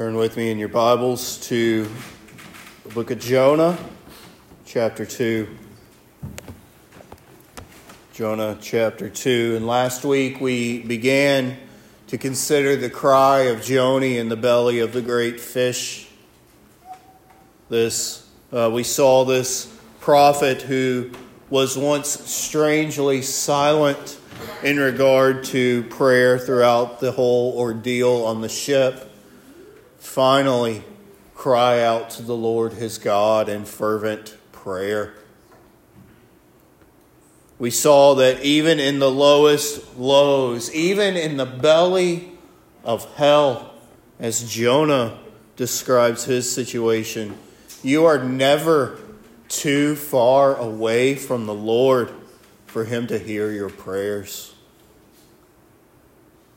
Turn with me in your Bibles to the book of Jonah, chapter 2. Jonah chapter 2. And last week we began to consider the cry of Jonah in the belly of the great fish. This, uh, we saw this prophet who was once strangely silent in regard to prayer throughout the whole ordeal on the ship finally cry out to the Lord his God in fervent prayer. We saw that even in the lowest lows, even in the belly of hell, as Jonah describes his situation, you are never too far away from the Lord for him to hear your prayers.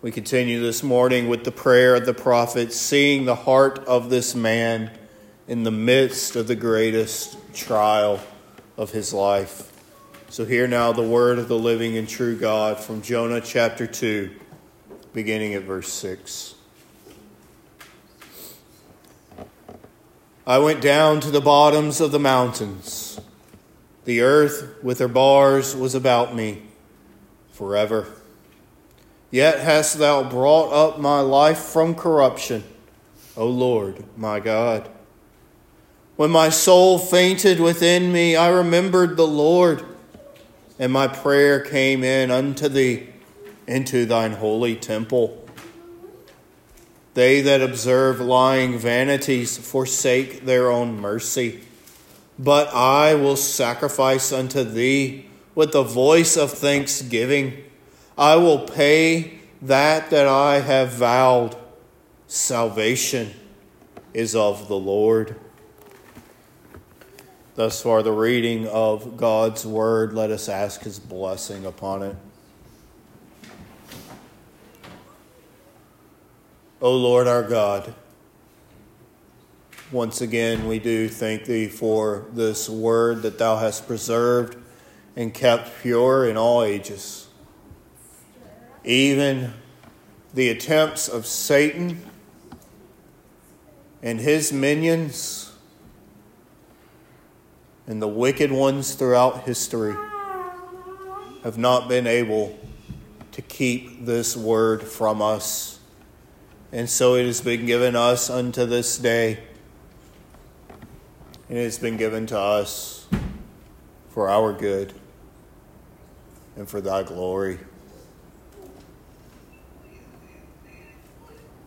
We continue this morning with the prayer of the prophet, seeing the heart of this man in the midst of the greatest trial of his life. So, hear now the word of the living and true God from Jonah chapter 2, beginning at verse 6. I went down to the bottoms of the mountains. The earth with her bars was about me forever. Yet hast thou brought up my life from corruption, O Lord my God. When my soul fainted within me, I remembered the Lord, and my prayer came in unto thee into thine holy temple. They that observe lying vanities forsake their own mercy. But I will sacrifice unto thee with the voice of thanksgiving. I will pay that that I have vowed. Salvation is of the Lord. Thus far, the reading of God's word. Let us ask his blessing upon it. O Lord our God, once again we do thank thee for this word that thou hast preserved and kept pure in all ages even the attempts of Satan and his minions and the wicked ones throughout history have not been able to keep this word from us. And so it has been given us unto this day. And it has been given to us for our good and for thy glory.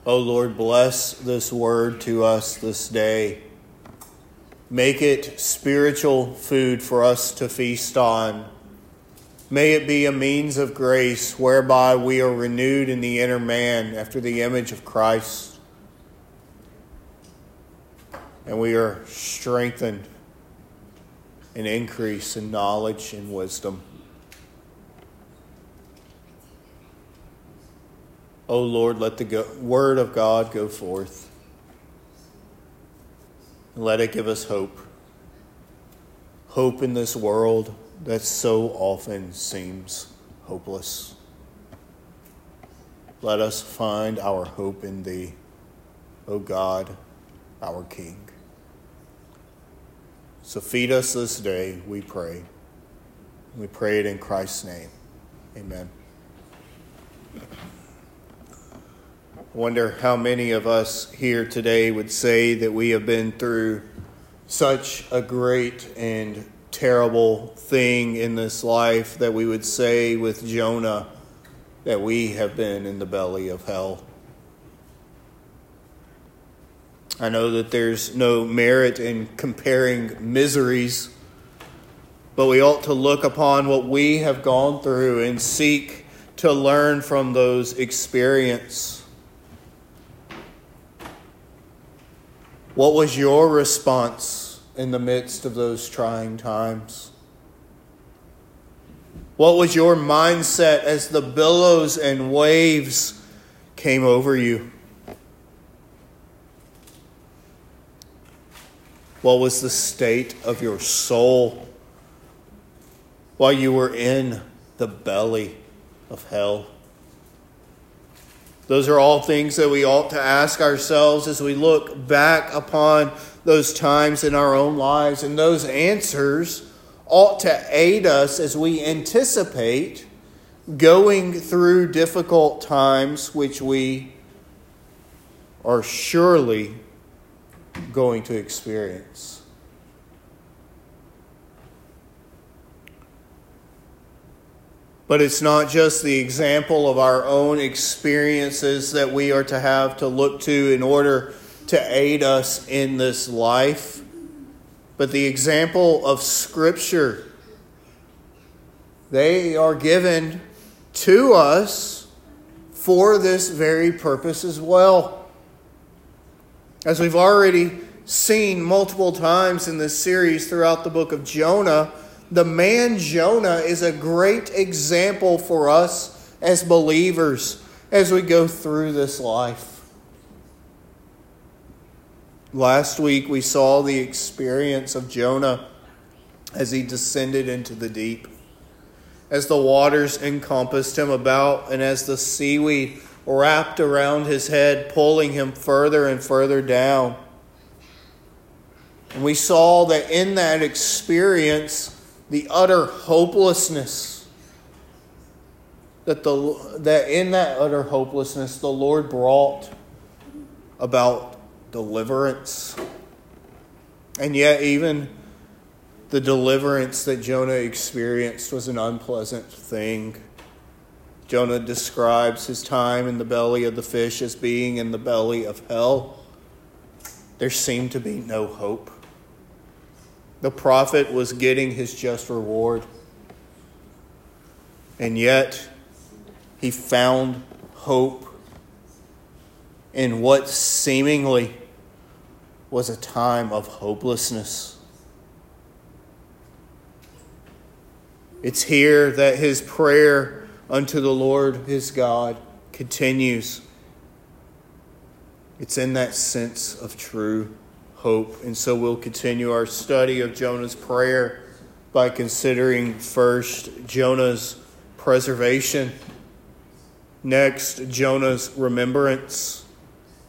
Oh Lord, bless this word to us this day. Make it spiritual food for us to feast on. May it be a means of grace whereby we are renewed in the inner man after the image of Christ. And we are strengthened and increase in knowledge and wisdom. O Lord, let the word of God go forth. Let it give us hope. Hope in this world that so often seems hopeless. Let us find our hope in Thee, O God, our King. So feed us this day, we pray. We pray it in Christ's name. Amen. Wonder how many of us here today would say that we have been through such a great and terrible thing in this life that we would say with Jonah that we have been in the belly of hell. I know that there's no merit in comparing miseries, but we ought to look upon what we have gone through and seek to learn from those experiences. What was your response in the midst of those trying times? What was your mindset as the billows and waves came over you? What was the state of your soul while you were in the belly of hell? Those are all things that we ought to ask ourselves as we look back upon those times in our own lives. And those answers ought to aid us as we anticipate going through difficult times, which we are surely going to experience. But it's not just the example of our own experiences that we are to have to look to in order to aid us in this life, but the example of Scripture. They are given to us for this very purpose as well. As we've already seen multiple times in this series throughout the book of Jonah, the man Jonah is a great example for us as believers as we go through this life. Last week we saw the experience of Jonah as he descended into the deep, as the waters encompassed him about, and as the seaweed wrapped around his head, pulling him further and further down. And we saw that in that experience, the utter hopelessness that the that in that utter hopelessness the Lord brought about deliverance. And yet even the deliverance that Jonah experienced was an unpleasant thing. Jonah describes his time in the belly of the fish as being in the belly of hell. There seemed to be no hope. The prophet was getting his just reward. And yet, he found hope in what seemingly was a time of hopelessness. It's here that his prayer unto the Lord his God continues. It's in that sense of true hope. And so we'll continue our study of Jonah's prayer by considering first Jonah's preservation, next, Jonah's remembrance,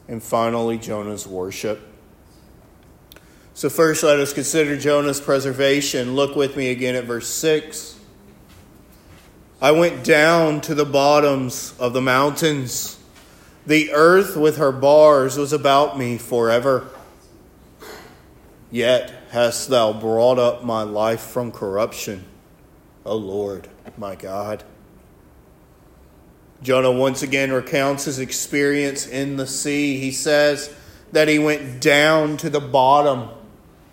and finally, Jonah's worship. So, first, let us consider Jonah's preservation. Look with me again at verse 6. I went down to the bottoms of the mountains. The earth with her bars was about me forever. Yet hast thou brought up my life from corruption, O Lord, my God. Jonah once again recounts his experience in the sea. He says that he went down to the bottom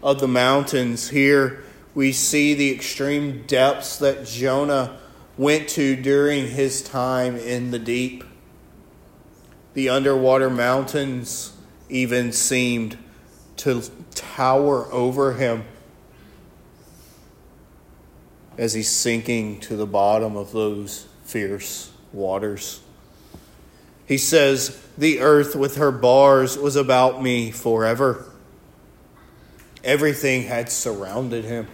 of the mountains. Here we see the extreme depths that Jonah went to during his time in the deep. The underwater mountains even seemed to tower over him as he's sinking to the bottom of those fierce waters. He says, The earth with her bars was about me forever. Everything had surrounded him.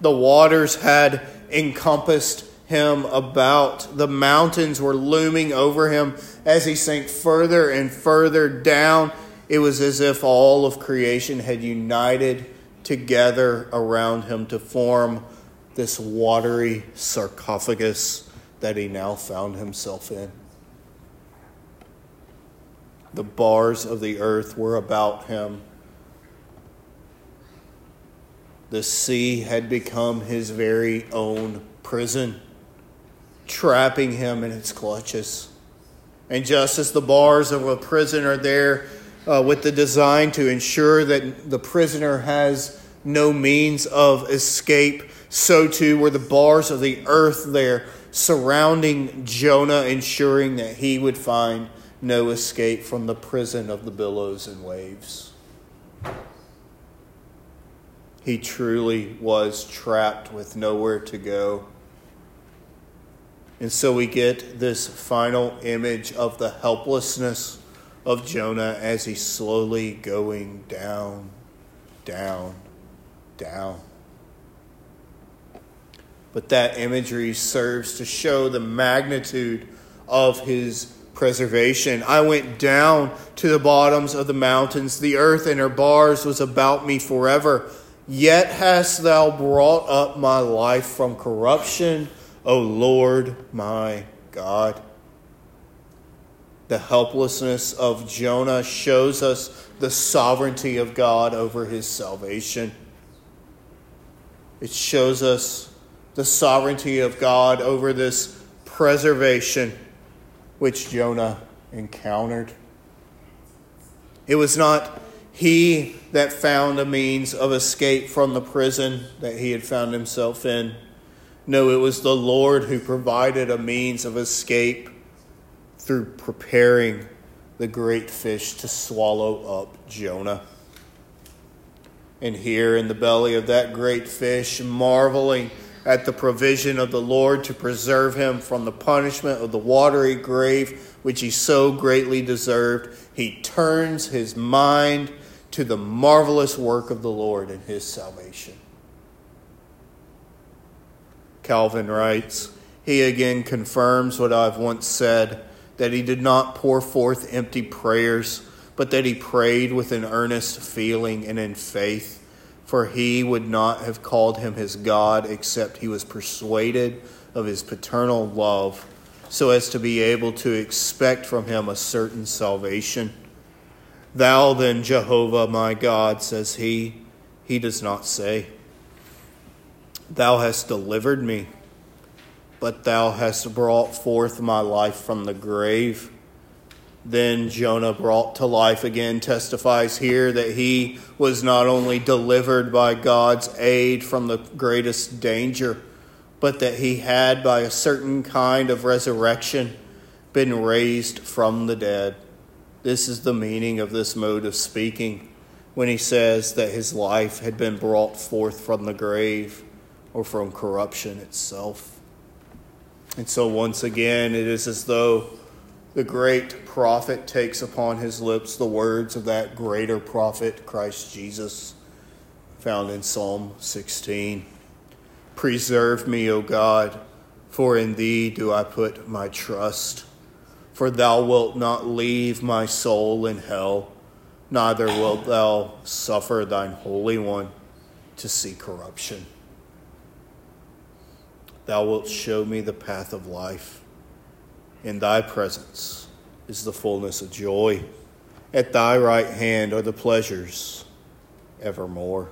The waters had encompassed him about. The mountains were looming over him as he sank further and further down it was as if all of creation had united together around him to form this watery sarcophagus that he now found himself in. The bars of the earth were about him. The sea had become his very own prison, trapping him in its clutches. And just as the bars of a prison are there uh, with the design to ensure that the prisoner has no means of escape. So too were the bars of the earth there surrounding Jonah, ensuring that he would find no escape from the prison of the billows and waves. He truly was trapped with nowhere to go. And so we get this final image of the helplessness of Jonah as he's slowly going down, down, down. But that imagery serves to show the magnitude of his preservation. I went down to the bottoms of the mountains. The earth and her bars was about me forever. Yet hast thou brought up my life from corruption, O Lord my God. The helplessness of Jonah shows us the sovereignty of God over his salvation. It shows us the sovereignty of God over this preservation which Jonah encountered. It was not he that found a means of escape from the prison that he had found himself in. No, it was the Lord who provided a means of escape through preparing the great fish to swallow up Jonah. And here in the belly of that great fish, marveling at the provision of the Lord to preserve him from the punishment of the watery grave which he so greatly deserved, he turns his mind to the marvelous work of the Lord in his salvation. Calvin writes, He again confirms what I've once said that he did not pour forth empty prayers, but that he prayed with an earnest feeling and in faith for he would not have called him his God except he was persuaded of his paternal love, so as to be able to expect from him a certain salvation. Thou then, Jehovah my God, says he, he does not say. Thou hast delivered me, but thou hast brought forth my life from the grave. Then Jonah, brought to life again, testifies here that he was not only delivered by God's aid from the greatest danger, but that he had, by a certain kind of resurrection, been raised from the dead. This is the meaning of this mode of speaking when he says that his life had been brought forth from the grave or from corruption itself. And so, once again, it is as though the great prophet takes upon his lips the words of that greater prophet, Christ Jesus, found in Psalm 16. Preserve me, O God, for in thee do I put my trust. For thou wilt not leave my soul in hell, neither wilt thou suffer thine Holy One to see corruption. Thou wilt show me the path of life. In thy presence is the fullness of joy. At thy right hand are the pleasures evermore.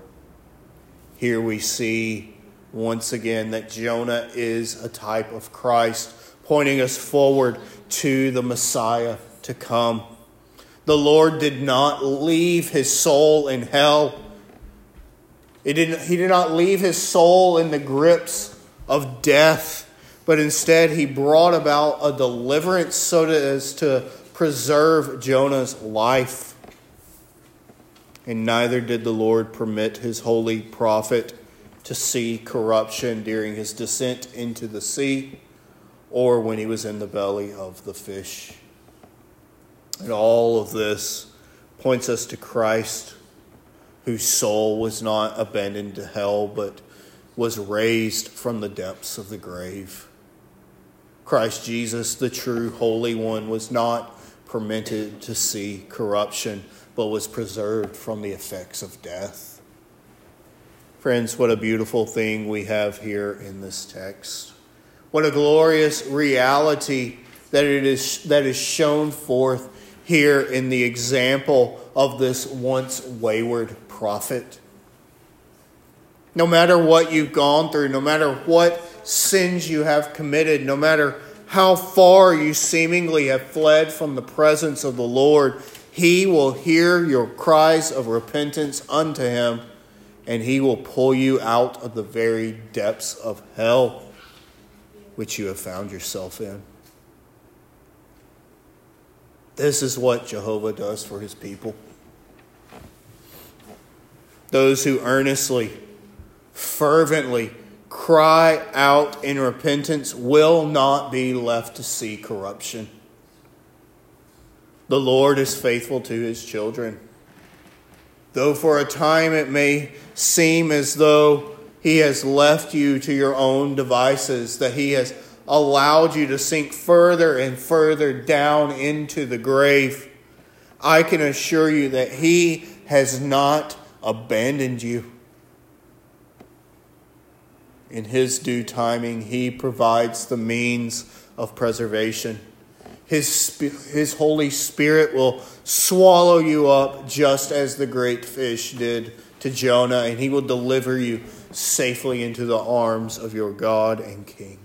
Here we see once again that Jonah is a type of Christ, pointing us forward to the Messiah to come. The Lord did not leave his soul in hell. He did, he did not leave his soul in the grips of death but instead he brought about a deliverance so as to preserve Jonah's life. And neither did the Lord permit his holy prophet to see corruption during his descent into the sea or when he was in the belly of the fish. And all of this points us to Christ, whose soul was not abandoned to hell, but was raised from the depths of the grave. Christ Jesus, the true Holy One, was not permitted to see corruption, but was preserved from the effects of death. Friends, what a beautiful thing we have here in this text. What a glorious reality that it is that is shown forth here in the example of this once wayward prophet. No matter what you've gone through, no matter what sins you have committed, no matter how far you seemingly have fled from the presence of the Lord, He will hear your cries of repentance unto Him, and He will pull you out of the very depths of hell which you have found yourself in. This is what Jehovah does for His people. Those who earnestly, fervently, cry out in repentance will not be left to see corruption. The Lord is faithful to his children. Though for a time it may seem as though he has left you to your own devices, that he has allowed you to sink further and further down into the grave, I can assure you that He has not abandoned you. In His due timing, He provides the means of preservation. His, his Holy Spirit will swallow you up just as the great fish did to Jonah, and He will deliver you safely into the arms of your God and King.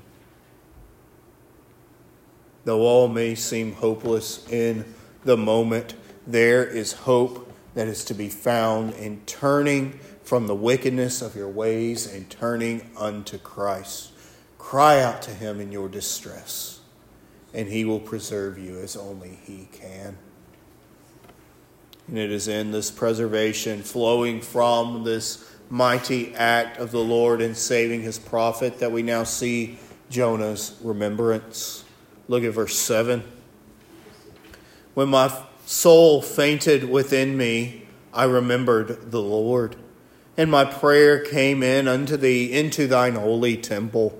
Though all may seem hopeless in the moment, there is hope that is to be found in turning from the wickedness of your ways and turning unto Christ. Cry out to him in your distress, and he will preserve you as only he can. And it is in this preservation flowing from this mighty act of the Lord in saving his prophet that we now see Jonah's remembrance. Look at verse 7. When my soul fainted within me, I remembered the Lord, and my prayer came in unto thee into thine holy temple.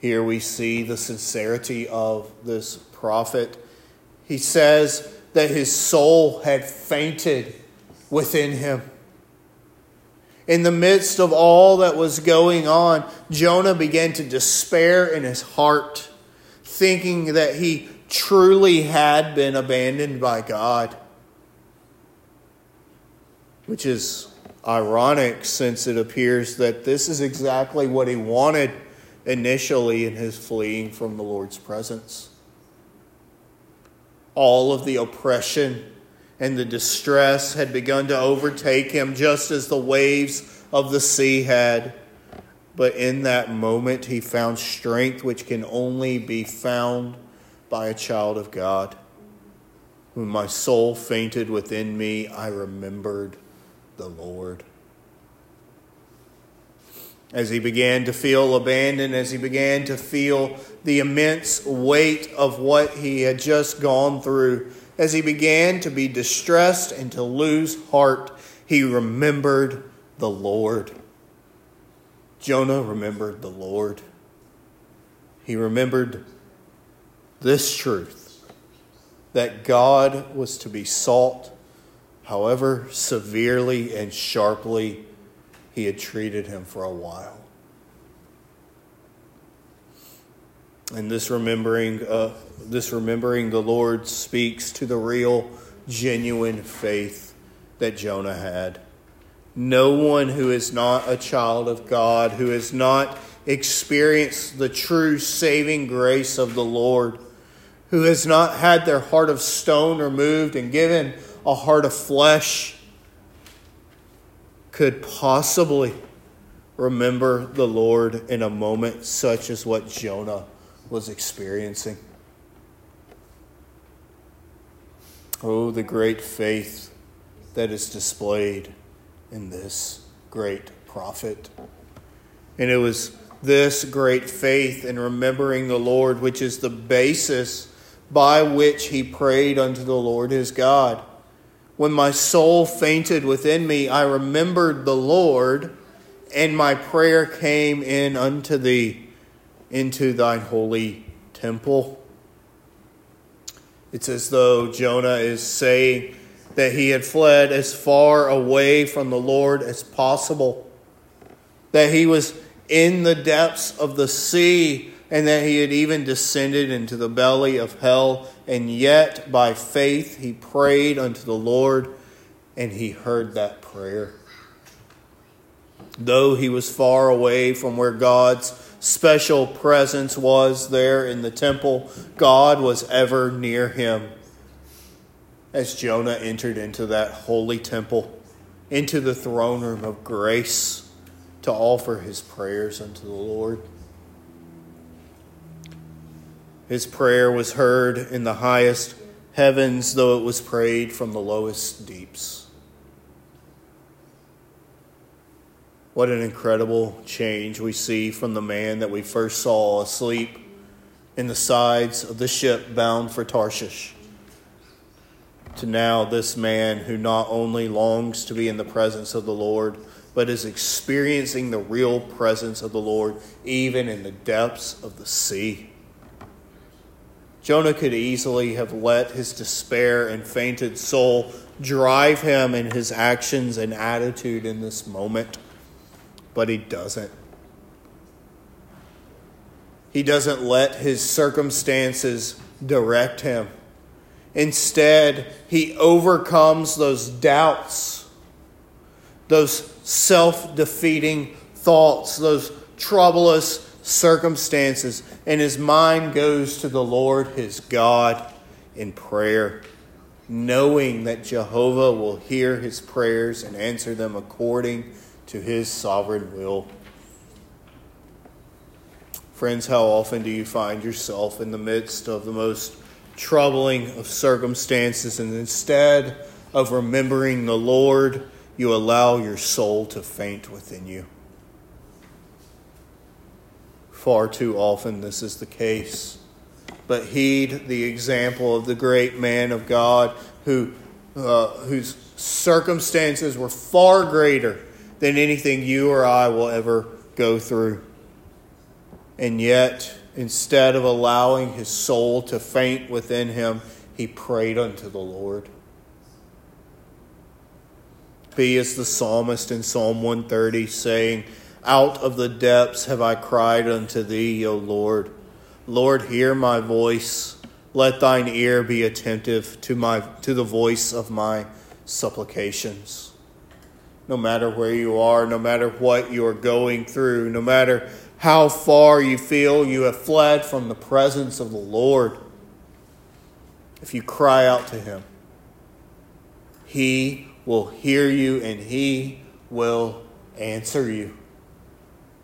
Here we see the sincerity of this prophet. He says that his soul had fainted within him. In the midst of all that was going on, Jonah began to despair in his heart, thinking that he truly had been abandoned by God. Which is ironic since it appears that this is exactly what he wanted initially in his fleeing from the Lord's presence. All of the oppression and the distress had begun to overtake him just as the waves of the sea had. But in that moment, he found strength which can only be found by a child of God. When my soul fainted within me, I remembered the Lord. As he began to feel abandoned, as he began to feel the immense weight of what he had just gone through, as he began to be distressed and to lose heart, he remembered the Lord. Jonah remembered the Lord. He remembered this truth that God was to be sought, however severely and sharply he had treated him for a while. And this remembering, uh, this remembering the Lord speaks to the real, genuine faith that Jonah had. No one who is not a child of God, who has not experienced the true saving grace of the Lord, who has not had their heart of stone removed and given a heart of flesh, could possibly remember the Lord in a moment such as what Jonah was experiencing. Oh, the great faith that is displayed in this great prophet. And it was this great faith in remembering the Lord, which is the basis by which he prayed unto the Lord his God. When my soul fainted within me, I remembered the Lord, and my prayer came in unto thee into thine holy temple. It's as though Jonah is saying that he had fled as far away from the Lord as possible, that he was in the depths of the sea, and that he had even descended into the belly of hell, and yet by faith he prayed unto the Lord, and he heard that prayer. Though he was far away from where God's special presence was there in the temple, God was ever near him. As Jonah entered into that holy temple, into the throne room of grace to offer his prayers unto the Lord. His prayer was heard in the highest heavens, though it was prayed from the lowest deeps. What an incredible change we see from the man that we first saw asleep in the sides of the ship bound for Tarshish to now this man who not only longs to be in the presence of the Lord, but is experiencing the real presence of the Lord even in the depths of the sea. Jonah could easily have let his despair and fainted soul drive him in his actions and attitude in this moment, but he doesn't. He doesn't let his circumstances direct him. Instead, he overcomes those doubts, those self defeating thoughts, those troublous circumstances, and his mind goes to the Lord his God in prayer, knowing that Jehovah will hear his prayers and answer them according to his sovereign will. Friends, how often do you find yourself in the midst of the most troubling of circumstances, and instead of remembering the Lord, you allow your soul to faint within you? Far too often, this is the case. But heed the example of the great man of God who, uh, whose circumstances were far greater than anything you or I will ever go through. And yet, instead of allowing his soul to faint within him, he prayed unto the Lord. Be as the psalmist in Psalm 130, saying, Out of the depths have I cried unto thee, O Lord. Lord, hear my voice. Let thine ear be attentive to, my, to the voice of my supplications. No matter where you are, no matter what you are going through, no matter how far you feel you have fled from the presence of the Lord, if you cry out to Him, He will hear you and He will answer you.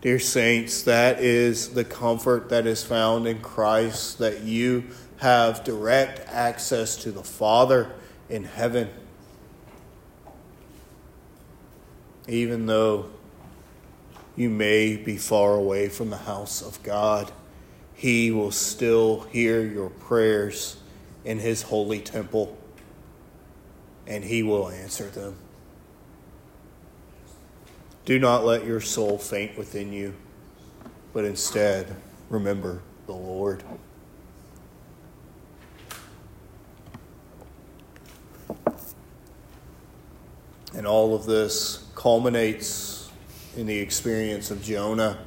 Dear saints, that is the comfort that is found in Christ, that you have direct access to the Father in heaven. Even though you may be far away from the house of God, He will still hear your prayers in His holy temple, and He will answer them. Do not let your soul faint within you, but instead remember the Lord. And all of this culminates in the experience of Jonah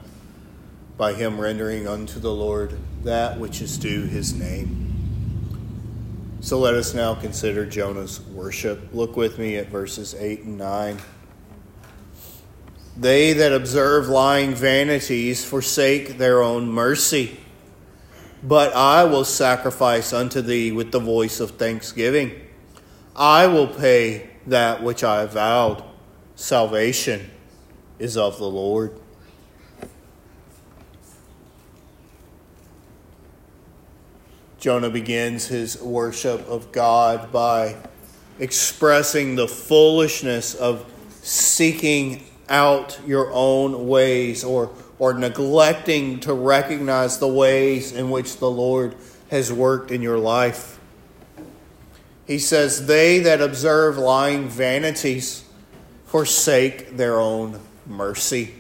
by him rendering unto the Lord that which is due his name. So let us now consider Jonah's worship. Look with me at verses 8 and 9. They that observe lying vanities forsake their own mercy. But I will sacrifice unto thee with the voice of thanksgiving. I will pay that which I vowed. Salvation is of the Lord. Jonah begins his worship of God by expressing the foolishness of seeking out your own ways or, or neglecting to recognize the ways in which the Lord has worked in your life. He says, They that observe lying vanities forsake their own mercy.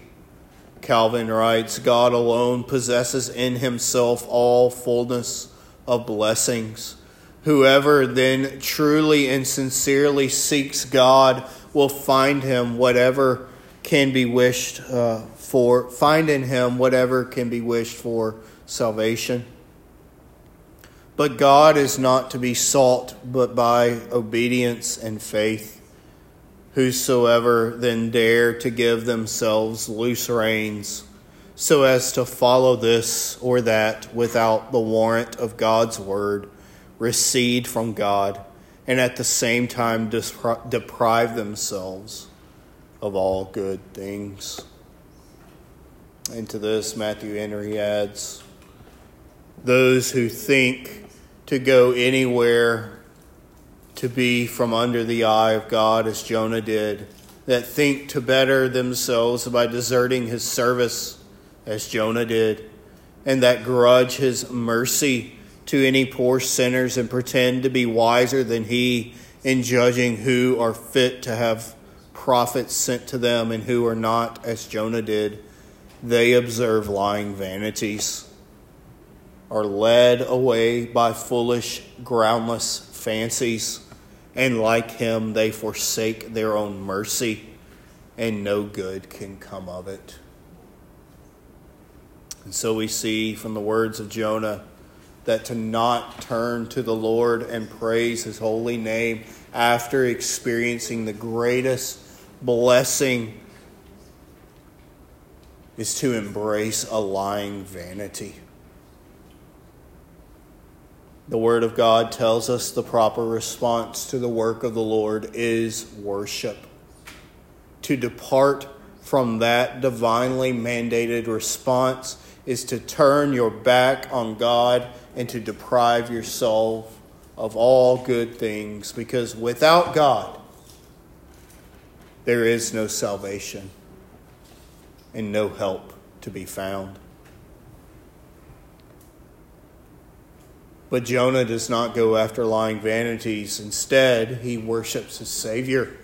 Calvin writes God alone possesses in himself all fullness of blessings. Whoever then truly and sincerely seeks God will find him whatever can be wished uh, for, find in him whatever can be wished for salvation. But God is not to be sought but by obedience and faith. Whosoever then dare to give themselves loose reins, so as to follow this or that without the warrant of God's word, recede from God, and at the same time deprive themselves of all good things. And to this, Matthew Henry adds those who think to go anywhere to be from under the eye of God as Jonah did, that think to better themselves by deserting his service as Jonah did, and that grudge his mercy to any poor sinners and pretend to be wiser than he in judging who are fit to have prophets sent to them and who are not, as Jonah did, they observe lying vanities, are led away by foolish, groundless fancies, and like him, they forsake their own mercy, and no good can come of it. And so we see from the words of Jonah that to not turn to the Lord and praise his holy name after experiencing the greatest blessing is to embrace a lying vanity. The Word of God tells us the proper response to the work of the Lord is worship. To depart from that divinely mandated response is to turn your back on God and to deprive yourself of all good things because without God, there is no salvation and no help to be found. But Jonah does not go after lying vanities. Instead, he worships his Savior.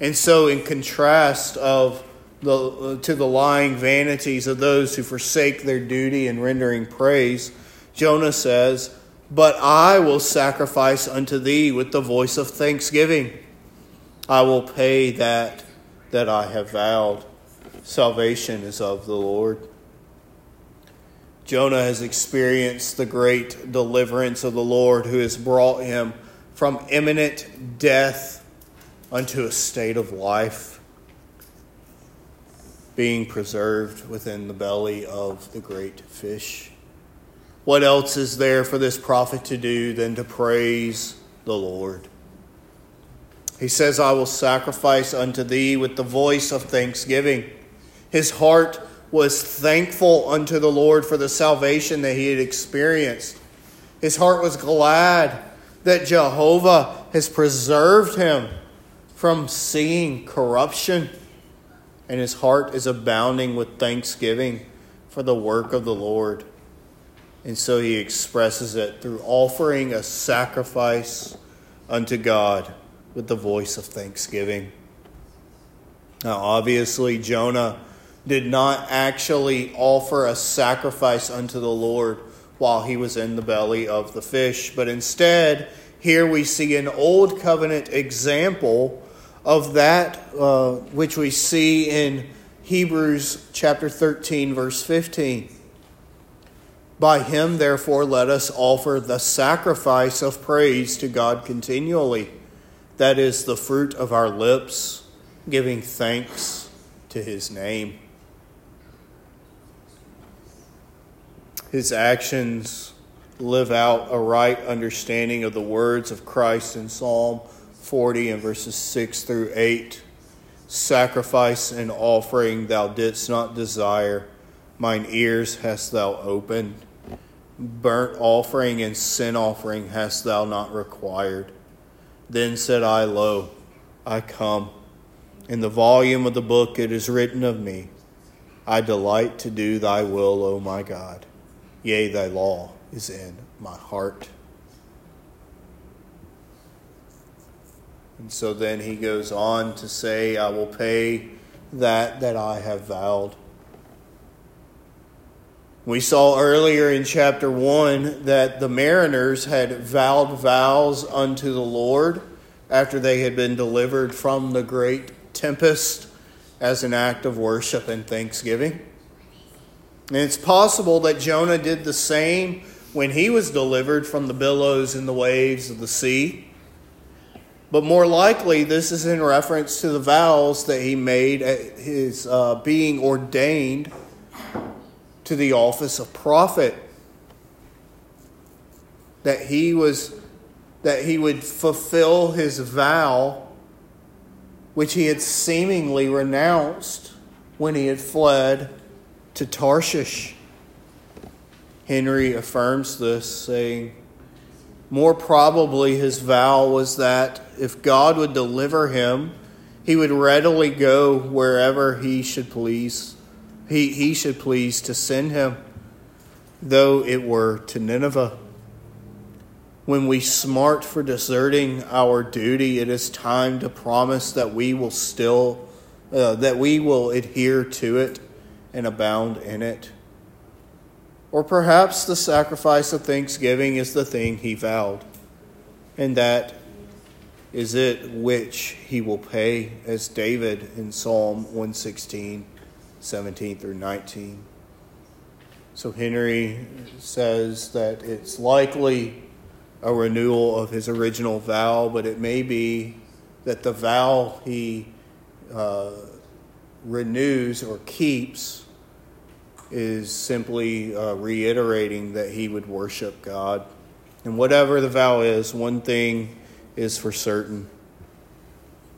And so, in contrast of the, to the lying vanities of those who forsake their duty in rendering praise, Jonah says, But I will sacrifice unto thee with the voice of thanksgiving. I will pay that that I have vowed. Salvation is of the Lord. Jonah has experienced the great deliverance of the Lord who has brought him from imminent death unto a state of life, being preserved within the belly of the great fish. What else is there for this prophet to do than to praise the Lord? He says, I will sacrifice unto thee with the voice of thanksgiving. His heart was thankful unto the Lord for the salvation that he had experienced. His heart was glad that Jehovah has preserved him from seeing corruption, and his heart is abounding with thanksgiving for the work of the Lord. And so he expresses it through offering a sacrifice unto God with the voice of thanksgiving. Now, obviously, Jonah did not actually offer a sacrifice unto the Lord while he was in the belly of the fish, but instead, here we see an old covenant example of that uh, which we see in Hebrews chapter 13, verse 15. By him, therefore, let us offer the sacrifice of praise to God continually. That is the fruit of our lips, giving thanks to his name. His actions live out a right understanding of the words of Christ in Psalm 40 and verses 6 through 8. Sacrifice and offering thou didst not desire, mine ears hast thou opened burnt offering and sin offering hast thou not required. Then said I, Lo, I come. In the volume of the book it is written of me, I delight to do thy will, O my God. Yea, thy law is in my heart. And so then he goes on to say, I will pay that that I have vowed. We saw earlier in chapter 1 that the mariners had vowed vows unto the Lord after they had been delivered from the great tempest as an act of worship and thanksgiving. And it's possible that Jonah did the same when he was delivered from the billows and the waves of the sea. But more likely, this is in reference to the vows that he made at his uh, being ordained to the office of prophet. That he was that he would fulfill his vow which he had seemingly renounced when he had fled to Tarshish. Henry affirms this, saying, More probably his vow was that if God would deliver him, he would readily go wherever he should please he, he should please to send him, though it were to Nineveh. When we smart for deserting our duty, it is time to promise that we will still, uh, that we will adhere to it and abound in it. Or perhaps the sacrifice of thanksgiving is the thing he vowed, and that is it which he will pay, as David in Psalm 116, 17 through 19. So Henry says that it's likely a renewal of his original vow, but it may be that the vow he uh, renews or keeps is simply uh, reiterating that he would worship God. And whatever the vow is, one thing is for certain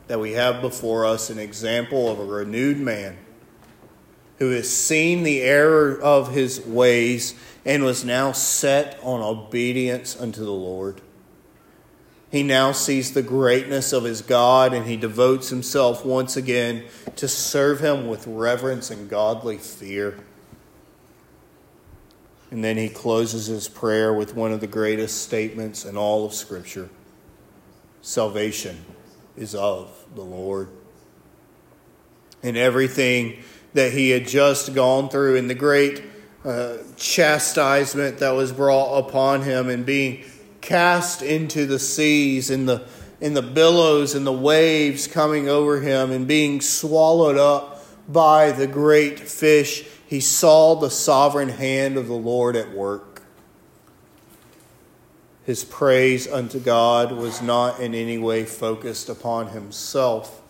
that we have before us an example of a renewed man who has seen the error of his ways and was now set on obedience unto the Lord. He now sees the greatness of his God and he devotes himself once again to serve him with reverence and godly fear. And then he closes his prayer with one of the greatest statements in all of Scripture Salvation is of the Lord. And everything that he had just gone through and the great uh, chastisement that was brought upon him and being cast into the seas and the in the billows and the waves coming over him and being swallowed up by the great fish he saw the sovereign hand of the Lord at work. His praise unto God was not in any way focused upon himself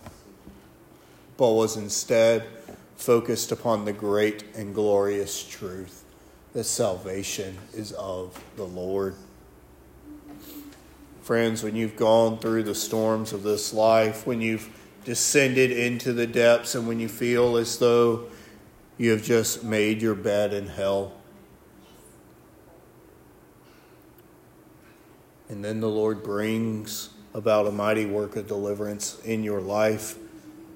but was instead focused upon the great and glorious truth that salvation is of the Lord. Friends, when you've gone through the storms of this life, when you've descended into the depths, and when you feel as though you have just made your bed in hell, and then the Lord brings about a mighty work of deliverance in your life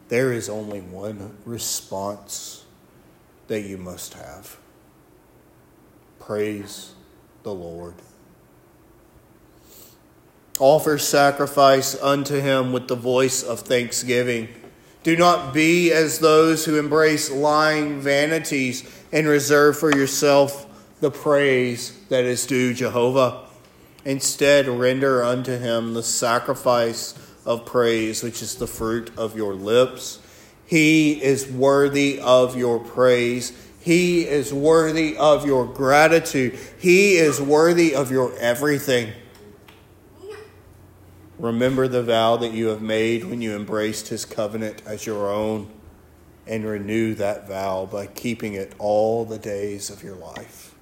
there is only one response that you must have praise the Lord. Offer sacrifice unto him with the voice of thanksgiving. Do not be as those who embrace lying vanities and reserve for yourself the praise that is due Jehovah. Instead, render unto him the sacrifice of praise, which is the fruit of your lips. He is worthy of your praise. He is worthy of your gratitude. He is worthy of your everything. Remember the vow that you have made when you embraced his covenant as your own, and renew that vow by keeping it all the days of your life.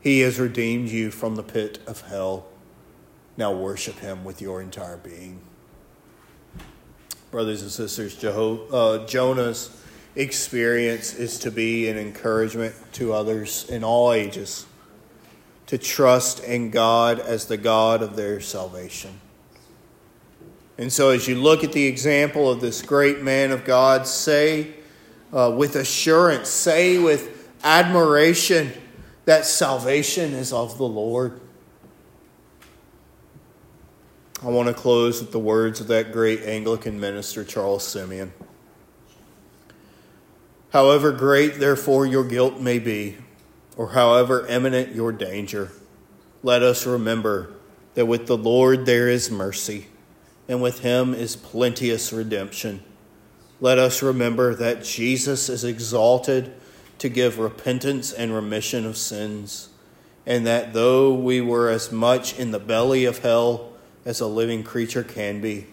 He has redeemed you from the pit of hell. Now worship him with your entire being brothers and sisters, uh, Jonah's experience is to be an encouragement to others in all ages to trust in God as the God of their salvation. And so, as you look at the example of this great man of God, say uh, with assurance, say with admiration that salvation is of the Lord. I want to close with the words of that great Anglican minister, Charles Simeon. However great, therefore, your guilt may be, or however eminent your danger, let us remember that with the Lord there is mercy, and with him is plenteous redemption. Let us remember that Jesus is exalted to give repentance and remission of sins, and that though we were as much in the belly of hell, as a living creature can be.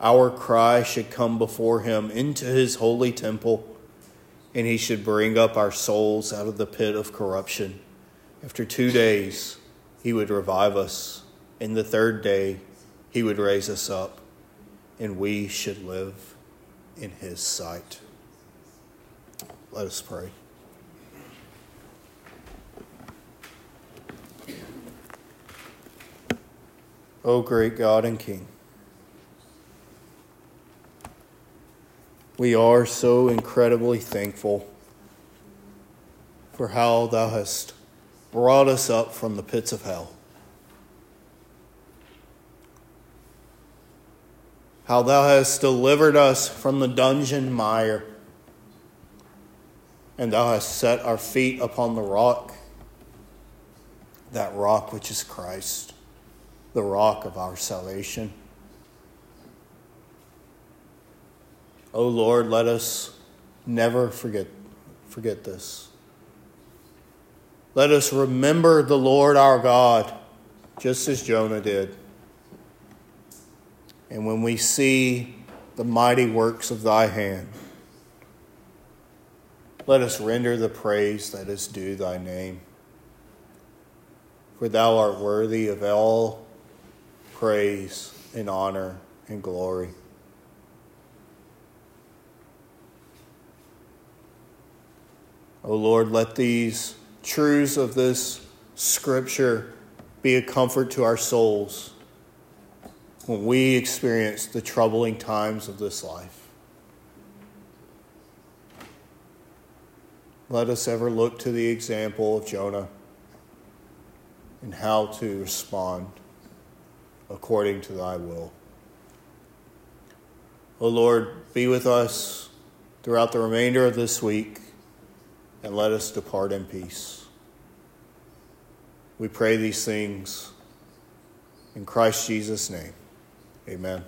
Our cry should come before him into his holy temple, and he should bring up our souls out of the pit of corruption. After two days, he would revive us. In the third day, he would raise us up, and we should live in his sight. Let us pray. O great God and King. We are so incredibly thankful for how thou hast brought us up from the pits of hell. How thou hast delivered us from the dungeon mire, and thou hast set our feet upon the rock, that rock which is Christ the rock of our salvation. O oh Lord, let us never forget, forget this. Let us remember the Lord our God, just as Jonah did. And when we see the mighty works of thy hand, let us render the praise that is due thy name. For thou art worthy of all praise and honor and glory. O Lord, let these truths of this scripture be a comfort to our souls when we experience the troubling times of this life. Let us ever look to the example of Jonah and how to respond according to thy will. O Lord, be with us throughout the remainder of this week and let us depart in peace. We pray these things in Christ Jesus' name. Amen.